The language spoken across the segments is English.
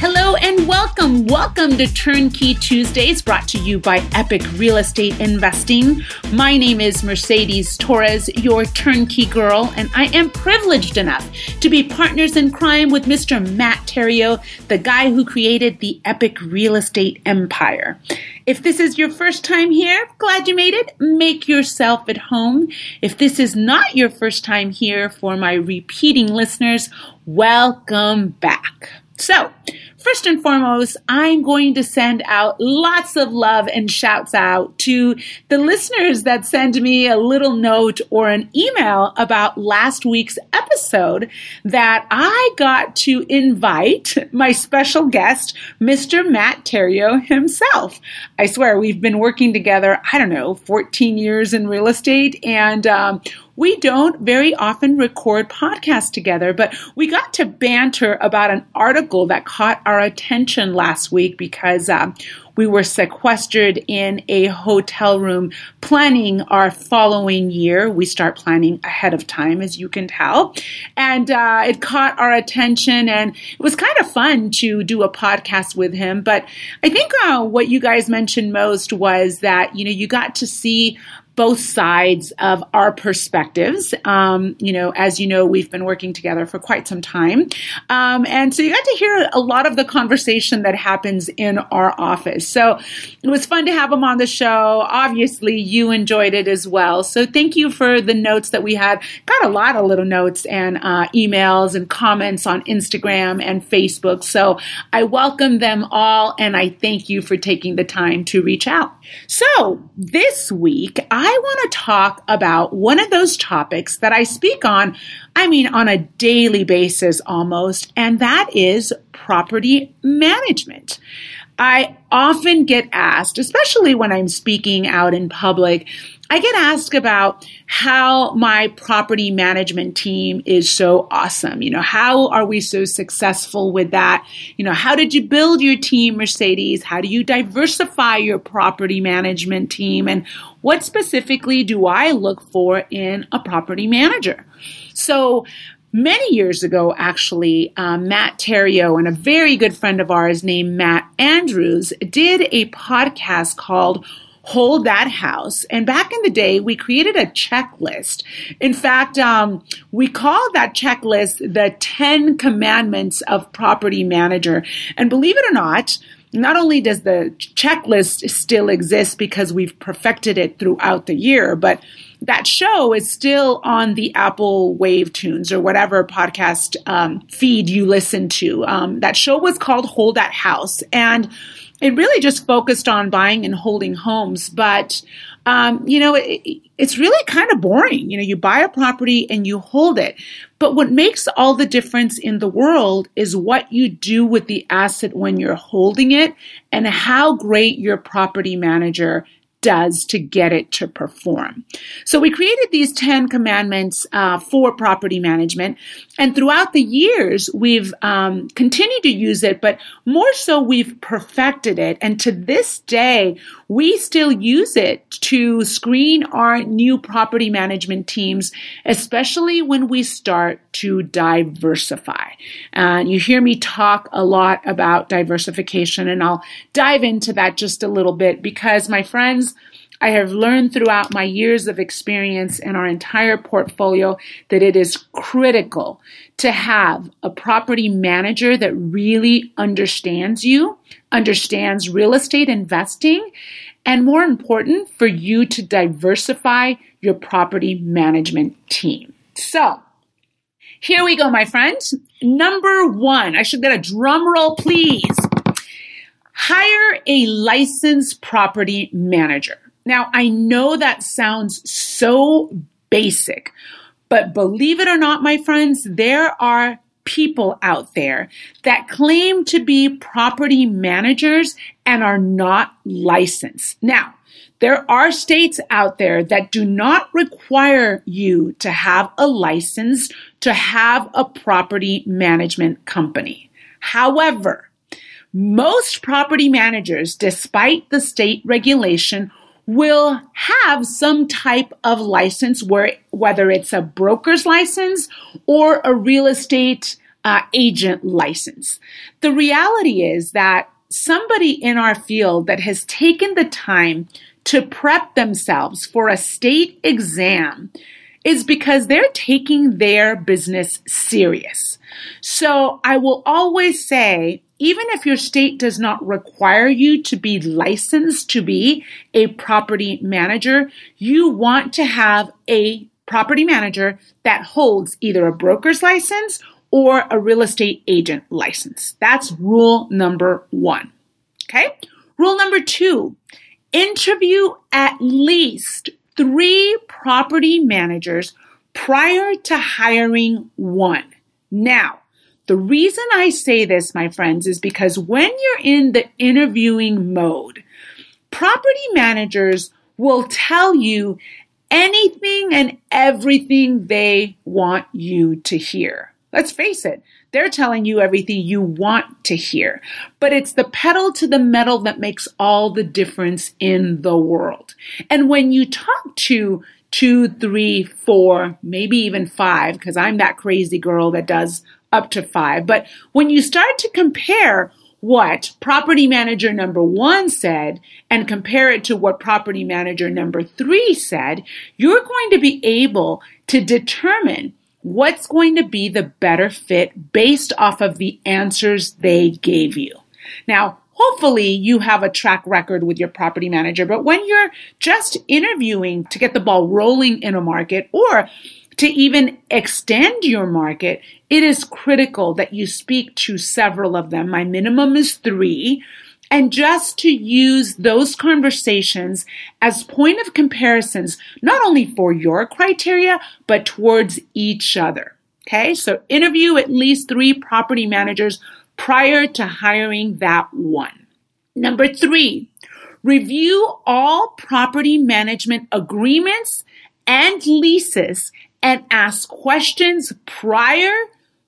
Hello and welcome. Welcome to Turnkey Tuesdays brought to you by Epic Real Estate Investing. My name is Mercedes Torres, your turnkey girl, and I am privileged enough to be partners in crime with Mr. Matt Theriault, the guy who created the Epic Real Estate Empire. If this is your first time here, glad you made it. Make yourself at home. If this is not your first time here for my repeating listeners, welcome back. So, First and foremost, I'm going to send out lots of love and shouts out to the listeners that send me a little note or an email about last week's episode that I got to invite my special guest, Mr. Matt Theriault himself. I swear we've been working together, I don't know, 14 years in real estate and um, we don't very often record podcasts together, but we got to banter about an article that caught our attention last week because uh, we were sequestered in a hotel room planning our following year. We start planning ahead of time, as you can tell. And uh, it caught our attention, and it was kind of fun to do a podcast with him. But I think uh, what you guys mentioned most was that, you know, you got to see both sides of our perspectives. Um, you know, as you know, we've been working together for quite some time. Um, and so you got to hear a lot of the conversation that happens in our office. So it was fun to have him on the show. Obviously, you enjoyed it as well. So thank you for the notes that we had. Got a lot of little notes and uh, emails and comments on Instagram and Facebook. So I welcome them all and I thank you for taking the time to reach out. So this week, I I want to talk about one of those topics that I speak on, I mean, on a daily basis almost, and that is property management. I often get asked, especially when I'm speaking out in public, I get asked about how my property management team is so awesome. You know, how are we so successful with that? You know, how did you build your team, Mercedes? How do you diversify your property management team? And what specifically do I look for in a property manager? So, many years ago, actually, um, Matt Theriault and a very good friend of ours named Matt Andrews did a podcast called hold that house. And back in the day, we created a checklist. In fact, um, we called that checklist the 10 commandments of property manager. And believe it or not, not only does the checklist still exist because we've perfected it throughout the year, but that show is still on the Apple Wave Tunes or whatever podcast um, feed you listen to. Um, that show was called Hold That House. And it really just focused on buying and holding homes, but um, you know, it, it's really kind of boring. You know, you buy a property and you hold it. But what makes all the difference in the world is what you do with the asset when you're holding it and how great your property manager does to get it to perform. So we created these 10 commandments uh, for property management. And throughout the years, we've um, continued to use it, but more so we've perfected it. And to this day, we still use it to screen our new property management teams, especially when we start to diversify. And you hear me talk a lot about diversification, and I'll dive into that just a little bit because my friends, I have learned throughout my years of experience in our entire portfolio that it is critical to have a property manager that really understands you, understands real estate investing, and more important, for you to diversify your property management team. So, here we go, my friends. Number one, I should get a drum roll, please. Hire a licensed property manager. Now, I know that sounds so basic, but believe it or not, my friends, there are people out there that claim to be property managers and are not licensed. Now, there are states out there that do not require you to have a license to have a property management company. However, most property managers, despite the state regulation, will have some type of license where whether it's a broker's license or a real estate uh, agent license. The reality is that somebody in our field that has taken the time to prep themselves for a state exam is because they're taking their business serious. So I will always say even if your state does not require you to be licensed to be a property manager, you want to have a property manager that holds either a broker's license or a real estate agent license. That's rule number one. Okay. Rule number two, interview at least three property managers prior to hiring one. Now, the reason I say this, my friends, is because when you're in the interviewing mode, property managers will tell you anything and everything they want you to hear. Let's face it, they're telling you everything you want to hear. But it's the pedal to the metal that makes all the difference in the world. And when you talk to two, three, four, maybe even five, because I'm that crazy girl that does up to five. But when you start to compare what property manager number one said and compare it to what property manager number three said, you're going to be able to determine what's going to be the better fit based off of the answers they gave you. Now, hopefully you have a track record with your property manager, but when you're just interviewing to get the ball rolling in a market or to even extend your market, it is critical that you speak to several of them. My minimum is three. And just to use those conversations as point of comparisons, not only for your criteria, but towards each other. Okay. So interview at least three property managers prior to hiring that one. Number three, review all property management agreements and leases and ask questions prior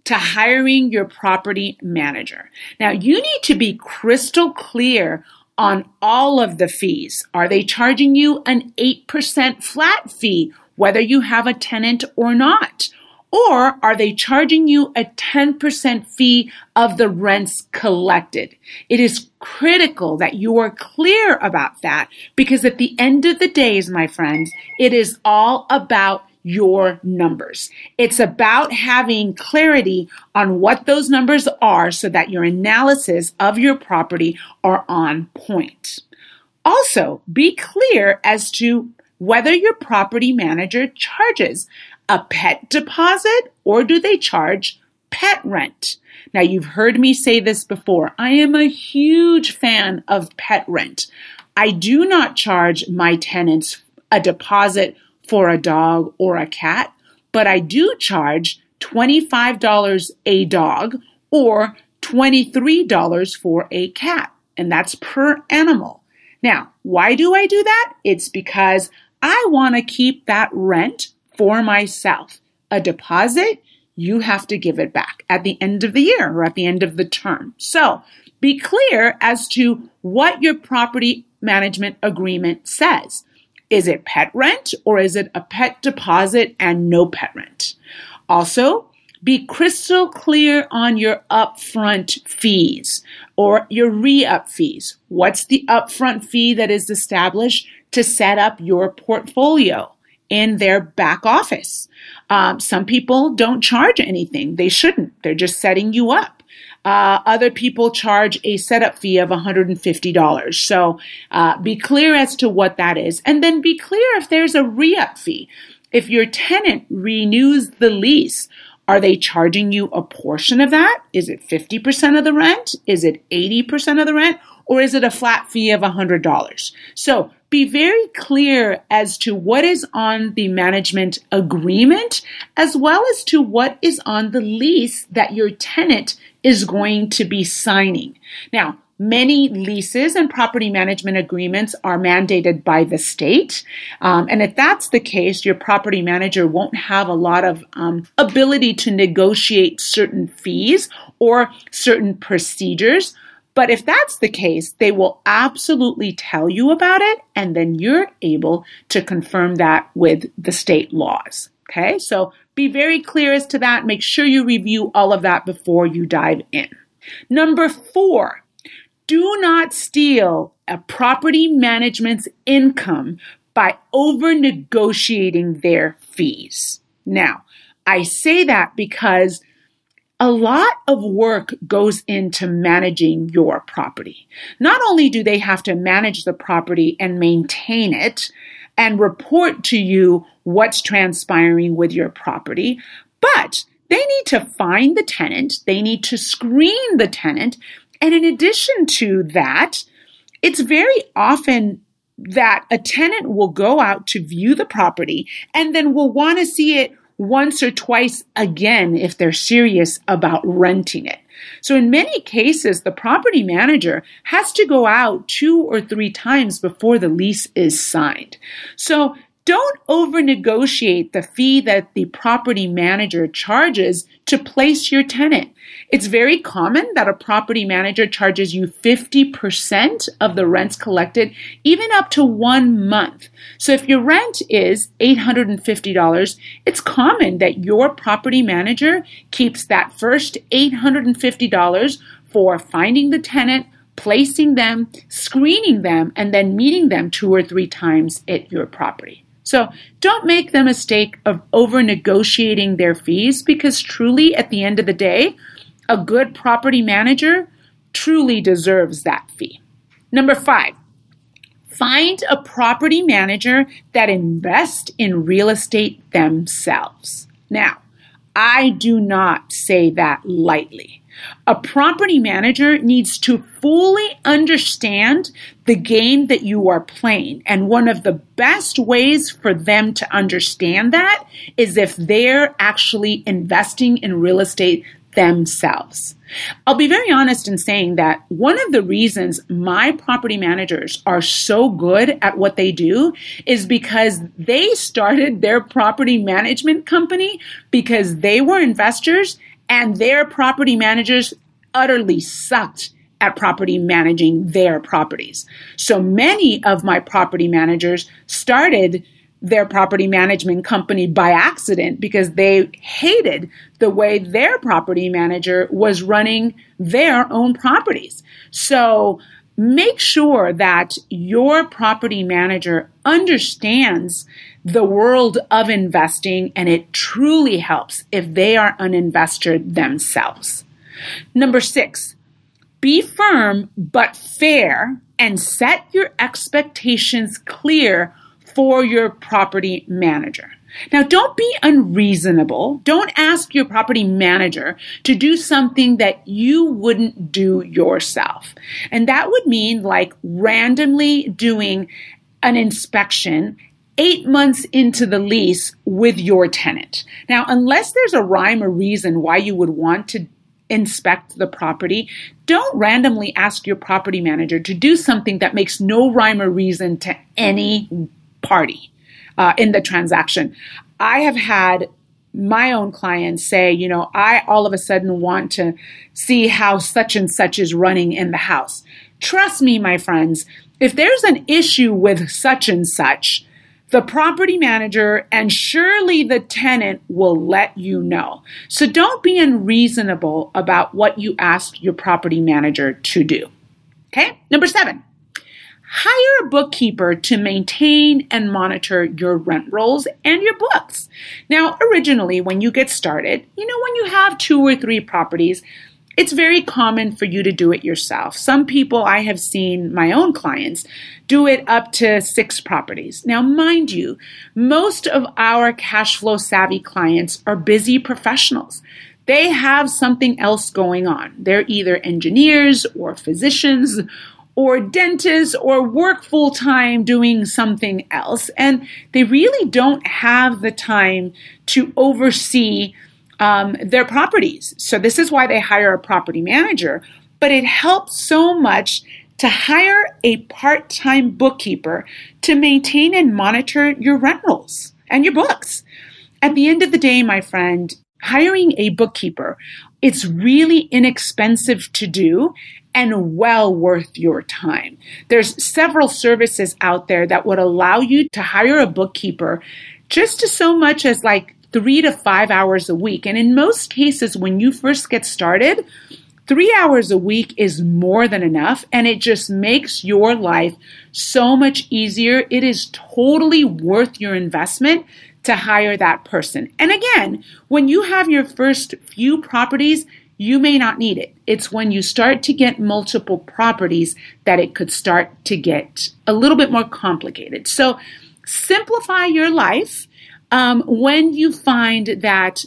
to hiring your property manager. Now, you need to be crystal clear on all of the fees. Are they charging you an 8% flat fee, whether you have a tenant or not? Or are they charging you a 10% fee of the rents collected? It is critical that you are clear about that because at the end of the days, my friends, it is all about your numbers. It's about having clarity on what those numbers are so that your analysis of your property are on point. Also, be clear as to whether your property manager charges a pet deposit or do they charge pet rent. Now, you've heard me say this before. I am a huge fan of pet rent. I do not charge my tenants a deposit for a dog or a cat, but I do charge $25 a dog or $23 for a cat, and that's per animal. Now, why do I do that? It's because I want to keep that rent for myself. A deposit, you have to give it back at the end of the year or at the end of the term. So be clear as to what your property management agreement says. Is it pet rent or is it a pet deposit and no pet rent? Also, Be crystal clear on your upfront fees or your re up fees. What's the upfront fee that is established to set up your portfolio in their back office? Um, some people don't charge anything. They shouldn't. They're just setting you up. Uh, other people charge a setup fee of $150. So uh, be clear as to what that is. And then be clear if there's a re up fee. If your tenant renews the lease, are they charging you a portion of that? Is it 50% of the rent? Is it 80% of the rent? Or is it a flat fee of $100? So be very clear as to what is on the management agreement as well as to what is on the lease that your tenant is going to be signing. Now, Many leases and property management agreements are mandated by the state. Um, and if that's the case, your property manager won't have a lot of um, ability to negotiate certain fees or certain procedures. But if that's the case, they will absolutely tell you about it, and then you're able to confirm that with the state laws. Okay, so be very clear as to that. Make sure you review all of that before you dive in. Number four, do not steal a property management's income by over negotiating their fees. Now, I say that because a lot of work goes into managing your property. Not only do they have to manage the property and maintain it and report to you what's transpiring with your property, but they need to find the tenant, they need to screen the tenant, and in addition to that, it's very often that a tenant will go out to view the property and then will want to see it once or twice again if they're serious about renting it. So in many cases, the property manager has to go out two or three times before the lease is signed. So don't over negotiate the fee that the property manager charges to place your tenant. It's very common that a property manager charges you 50% of the rents collected, even up to one month. So if your rent is $850, it's common that your property manager keeps that first $850 for finding the tenant, placing them, screening them, and then meeting them two or three times at your property. So don't make the mistake of over negotiating their fees because truly at the end of the day, a good property manager truly deserves that fee. Number five, find a property manager that invests in real estate themselves. Now, I do not say that lightly. A property manager needs to fully understand the game that you are playing. And one of the best ways for them to understand that is if they're actually investing in real estate themselves. I'll be very honest in saying that one of the reasons my property managers are so good at what they do is because they started their property management company because they were investors and their property managers utterly sucked at property managing their properties. So many of my property managers started their property management company by accident because they hated the way their property manager was running their own properties. So make sure that your property manager understands the world of investing and it truly helps if they are an investor themselves. Number six, be firm but fair and set your expectations clear for your property manager. Now, don't be unreasonable. Don't ask your property manager to do something that you wouldn't do yourself. And that would mean like randomly doing an inspection eight months into the lease with your tenant. Now, unless there's a rhyme or reason why you would want to inspect the property, don't randomly ask your property manager to do something that makes no rhyme or reason to any party uh, in the transaction. I have had my own clients say, you know, I all of a sudden want to see how such and such is running in the house. Trust me, my friends, if there's an issue with such and such, the property manager and surely the tenant will let you know. So don't be unreasonable about what you ask your property manager to do. Okay. Number seven, hire a bookkeeper to maintain and monitor your rent rolls and your books. Now, originally, when you get started, you know, when you have two or three properties, it's very common for you to do it yourself. Some people I have seen, my own clients, do it up to six properties. Now, mind you, most of our cash flow savvy clients are busy professionals. They have something else going on. They're either engineers or physicians or dentists or work full time doing something else. And they really don't have the time to oversee um, their properties. So this is why they hire a property manager. But it helps so much to hire a part time bookkeeper to maintain and monitor your rent rolls and your books. At the end of the day, my friend, hiring a bookkeeper, it's really inexpensive to do and well worth your time. There's several services out there that would allow you to hire a bookkeeper just to so much as like three to five hours a week. And in most cases, when you first get started, three hours a week is more than enough. And it just makes your life so much easier. It is totally worth your investment to hire that person. And again, when you have your first few properties, you may not need it. It's when you start to get multiple properties that it could start to get a little bit more complicated. So simplify your life um, when you find that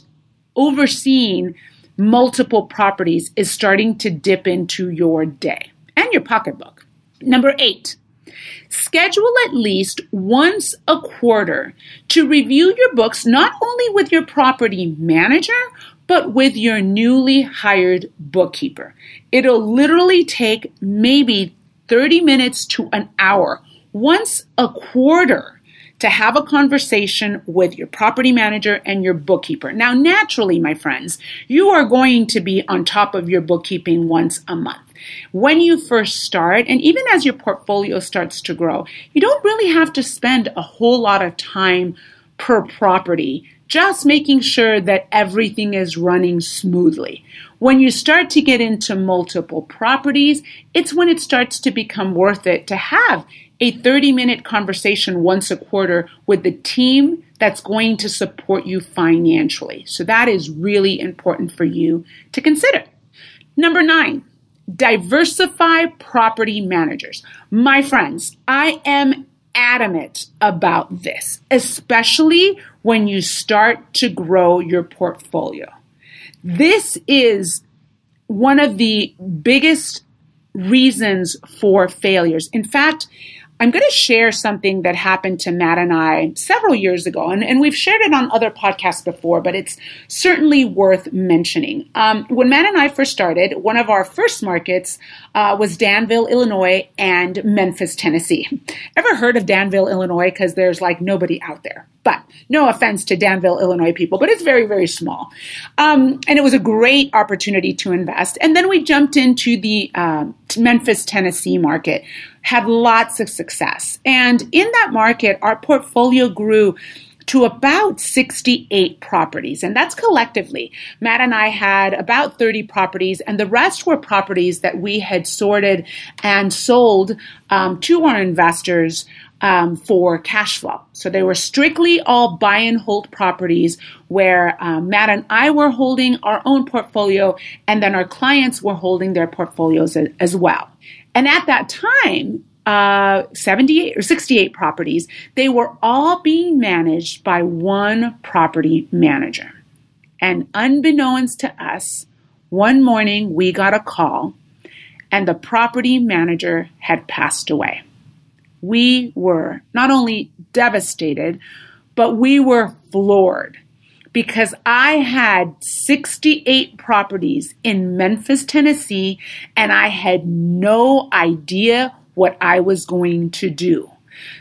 overseeing multiple properties is starting to dip into your day and your pocketbook. Number eight, schedule at least once a quarter to review your books, not only with your property manager, but with your newly hired bookkeeper. It'll literally take maybe 30 minutes to an hour once a quarter to have a conversation with your property manager and your bookkeeper. Now, naturally, my friends, you are going to be on top of your bookkeeping once a month. When you first start, and even as your portfolio starts to grow, you don't really have to spend a whole lot of time per property just making sure that everything is running smoothly. When you start to get into multiple properties, it's when it starts to become worth it to have a 30 minute conversation once a quarter with the team that's going to support you financially. So that is really important for you to consider. Number nine, diversify property managers. My friends, I am adamant about this, especially when you start to grow your portfolio. This is one of the biggest reasons for failures. In fact, I'm going to share something that happened to Matt and I several years ago, and, and we've shared it on other podcasts before, but it's certainly worth mentioning. Um, when Matt and I first started, one of our first markets uh, was Danville, Illinois, and Memphis, Tennessee. Ever heard of Danville, Illinois? Because there's like nobody out there. But no offense to Danville, Illinois people, but it's very, very small. Um, and it was a great opportunity to invest. And then we jumped into the uh, Memphis, Tennessee market, had lots of success. And in that market, our portfolio grew to about 68 properties. And that's collectively. Matt and I had about 30 properties, and the rest were properties that we had sorted and sold um, to our investors um, for cash flow. So they were strictly all buy and hold properties where um, Matt and I were holding our own portfolio, and then our clients were holding their portfolios as, as well. And at that time, uh, 78 or 68 properties, they were all being managed by one property manager. And unbeknownst to us, one morning we got a call and the property manager had passed away we were not only devastated, but we were floored because I had 68 properties in Memphis, Tennessee, and I had no idea what I was going to do.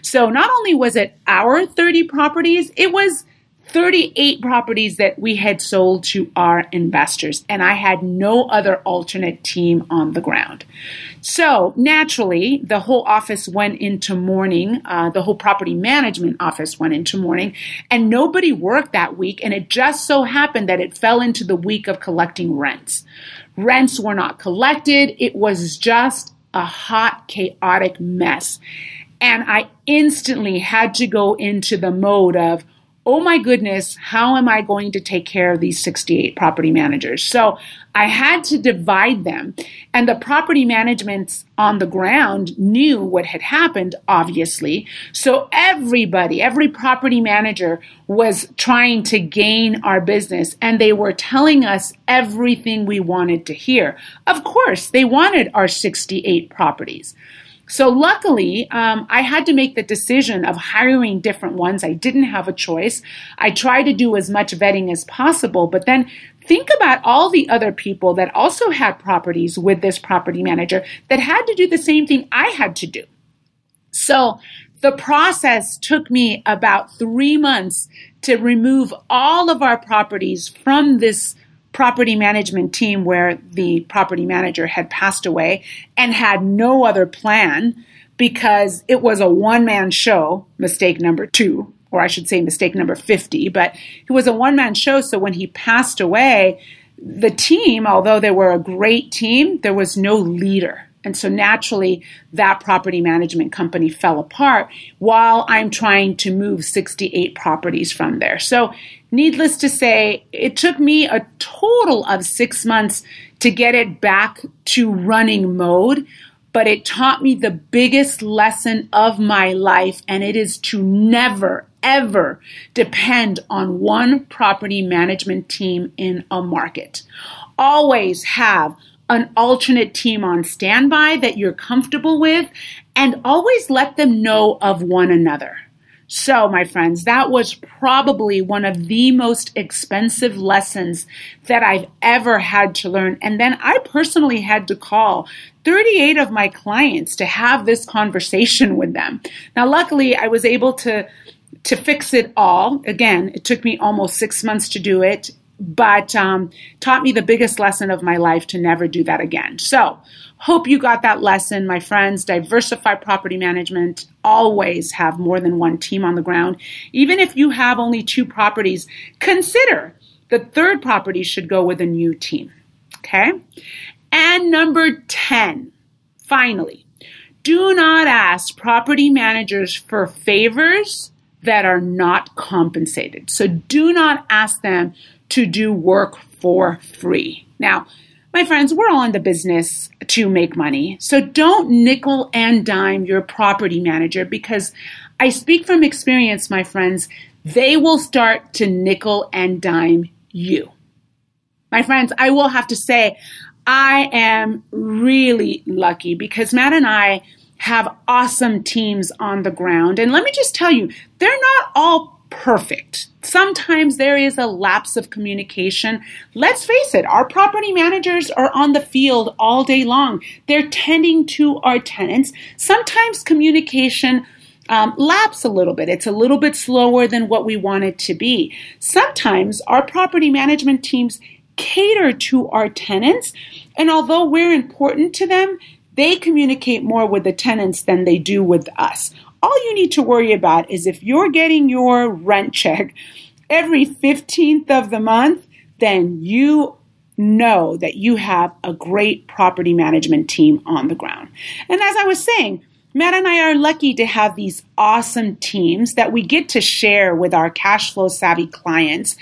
So not only was it our 30 properties, it was 38 properties that we had sold to our investors, and I had no other alternate team on the ground. So naturally, the whole office went into mourning. Uh, the whole property management office went into mourning, and nobody worked that week. And it just so happened that it fell into the week of collecting rents. Rents were not collected. It was just a hot, chaotic mess. And I instantly had to go into the mode of, oh my goodness, how am I going to take care of these 68 property managers? So I had to divide them. And the property management on the ground knew what had happened, obviously. So everybody, every property manager was trying to gain our business and they were telling us everything we wanted to hear. Of course, they wanted our 68 properties. So luckily, um, I had to make the decision of hiring different ones. I didn't have a choice. I tried to do as much vetting as possible, but then think about all the other people that also had properties with this property manager that had to do the same thing I had to do. So the process took me about three months to remove all of our properties from this property management team where the property manager had passed away and had no other plan because it was a one man show, mistake number two, or I should say mistake number 50, but it was a one man show. So when he passed away, the team, although they were a great team, there was no leader. And so naturally, that property management company fell apart while I'm trying to move 68 properties from there. So, needless to say, it took me a total of six months to get it back to running mode. But it taught me the biggest lesson of my life, and it is to never, ever depend on one property management team in a market. Always have an alternate team on standby that you're comfortable with, and always let them know of one another. So, my friends, that was probably one of the most expensive lessons that I've ever had to learn. And then I personally had to call 38 of my clients to have this conversation with them. Now, luckily, I was able to to fix it all. Again, it took me almost six months to do it but um, taught me the biggest lesson of my life to never do that again. So, hope you got that lesson, my friends. Diversify property management. Always have more than one team on the ground. Even if you have only two properties, consider the third property should go with a new team. Okay? And number 10, finally, do not ask property managers for favors that are not compensated. So do not ask them to do work for free. Now, my friends, we're all in the business to make money. So don't nickel and dime your property manager because I speak from experience, my friends, they will start to nickel and dime you. My friends, I will have to say, I am really lucky because Matt and I have awesome teams on the ground. And let me just tell you, they're not all perfect. Sometimes there is a lapse of communication. Let's face it, our property managers are on the field all day long. They're tending to our tenants. Sometimes communication um, a little bit. It's a little bit slower than what we want it to be. Sometimes our property management teams cater to our tenants, and although we're important to them, they communicate more with the tenants than they do with us all you need to worry about is if you're getting your rent check every 15th of the month, then you know that you have a great property management team on the ground. And as I was saying, Matt and I are lucky to have these awesome teams that we get to share with our cash flow savvy clients.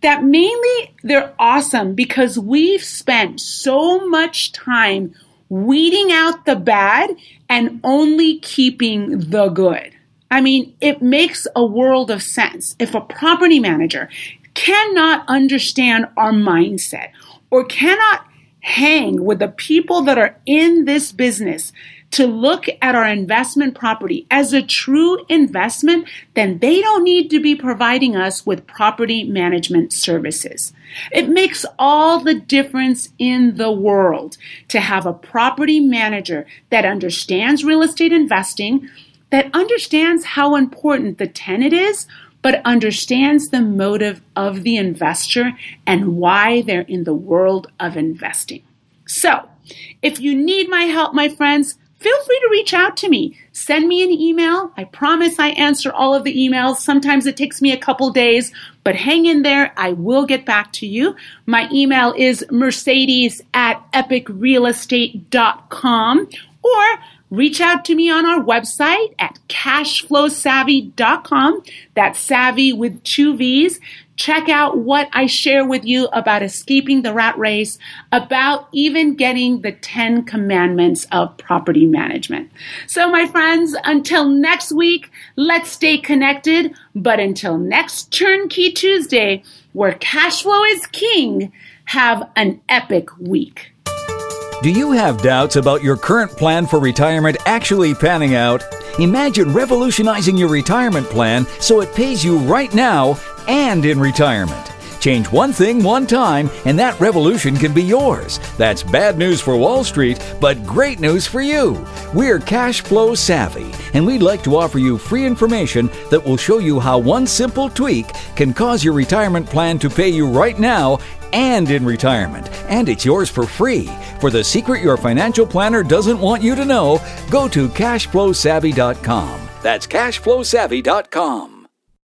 That mainly they're awesome because we've spent so much time weeding out the bad and only keeping the good. I mean, it makes a world of sense. If a property manager cannot understand our mindset or cannot hang with the people that are in this business to look at our investment property as a true investment, then they don't need to be providing us with property management services. It makes all the difference in the world to have a property manager that understands real estate investing, that understands how important the tenant is but understands the motive of the investor and why they're in the world of investing. So, if you need my help, my friends, feel free to reach out to me. Send me an email. I promise I answer all of the emails. Sometimes it takes me a couple days, but hang in there. I will get back to you. My email is mercedes at epicrealestate.com or reach out to me on our website at cashflowsavvy.com. That's savvy with two V's. Check out what I share with you about escaping the rat race, about even getting the 10 commandments of property management. So, my friends, until next week, let's stay connected. But until next Turnkey Tuesday, where cash flow is king, have an epic week. Do you have doubts about your current plan for retirement actually panning out? Imagine revolutionizing your retirement plan so it pays you right now and in retirement. Change one thing one time, and that revolution can be yours. That's bad news for Wall Street, but great news for you. We're cash flow savvy, and we'd like to offer you free information that will show you how one simple tweak can cause your retirement plan to pay you right now and in retirement. And it's yours for free. For the secret your financial planner doesn't want you to know, go to cashflowsavvy.com. That's cashflowsavvy.com.